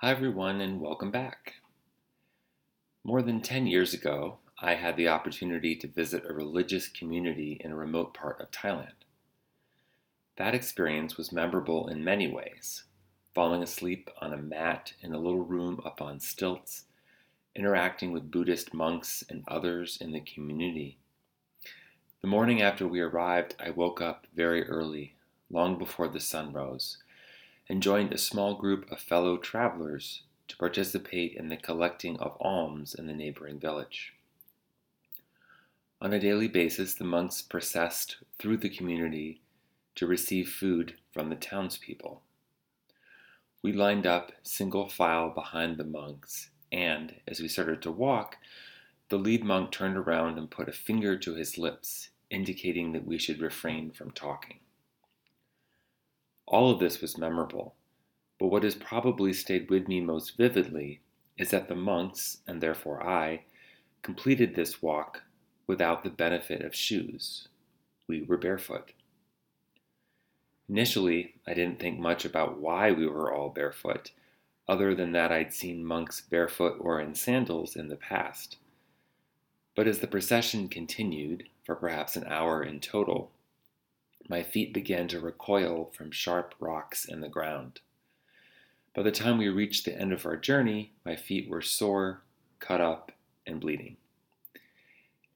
Hi, everyone, and welcome back. More than 10 years ago, I had the opportunity to visit a religious community in a remote part of Thailand. That experience was memorable in many ways, falling asleep on a mat in a little room up on stilts, interacting with Buddhist monks and others in the community. The morning after we arrived, I woke up very early, long before the sun rose and joined a small group of fellow travelers to participate in the collecting of alms in the neighboring village. On a daily basis, the monks processed through the community to receive food from the townspeople. We lined up single file behind the monks, and as we started to walk, the lead monk turned around and put a finger to his lips, indicating that we should refrain from talking. All of this was memorable, but what has probably stayed with me most vividly is that the monks, and therefore I, completed this walk without the benefit of shoes. We were barefoot. Initially, I didn't think much about why we were all barefoot, other than that I'd seen monks barefoot or in sandals in the past. But as the procession continued, for perhaps an hour in total, my feet began to recoil from sharp rocks in the ground. By the time we reached the end of our journey, my feet were sore, cut up, and bleeding.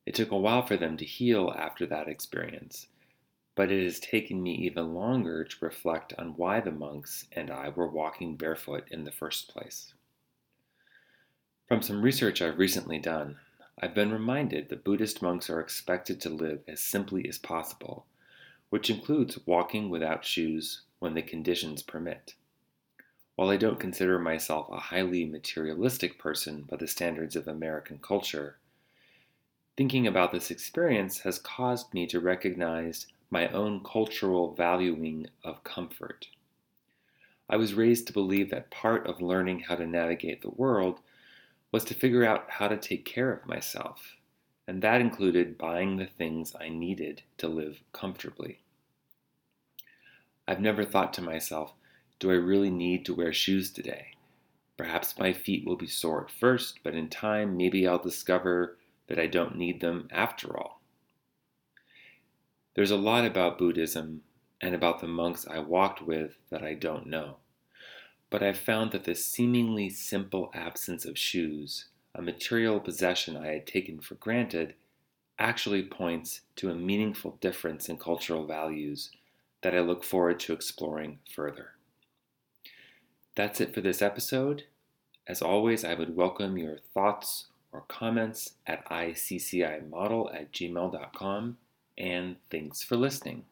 It took a while for them to heal after that experience, but it has taken me even longer to reflect on why the monks and I were walking barefoot in the first place. From some research I've recently done, I've been reminded that Buddhist monks are expected to live as simply as possible which includes walking without shoes when the conditions permit. While I don't consider myself a highly materialistic person by the standards of American culture, thinking about this experience has caused me to recognize my own cultural valuing of comfort. I was raised to believe that part of learning how to navigate the world was to figure out how to take care of myself and that included buying the things I needed to live comfortably. I've never thought to myself, do I really need to wear shoes today? Perhaps my feet will be sore at first, but in time, maybe I'll discover that I don't need them after all. There's a lot about Buddhism and about the monks I walked with that I don't know. But I've found that the seemingly simple absence of shoes a material possession I had taken for granted, actually points to a meaningful difference in cultural values that I look forward to exploring further. That's it for this episode. As always, I would welcome your thoughts or comments at iccimodel at gmail.com, and thanks for listening.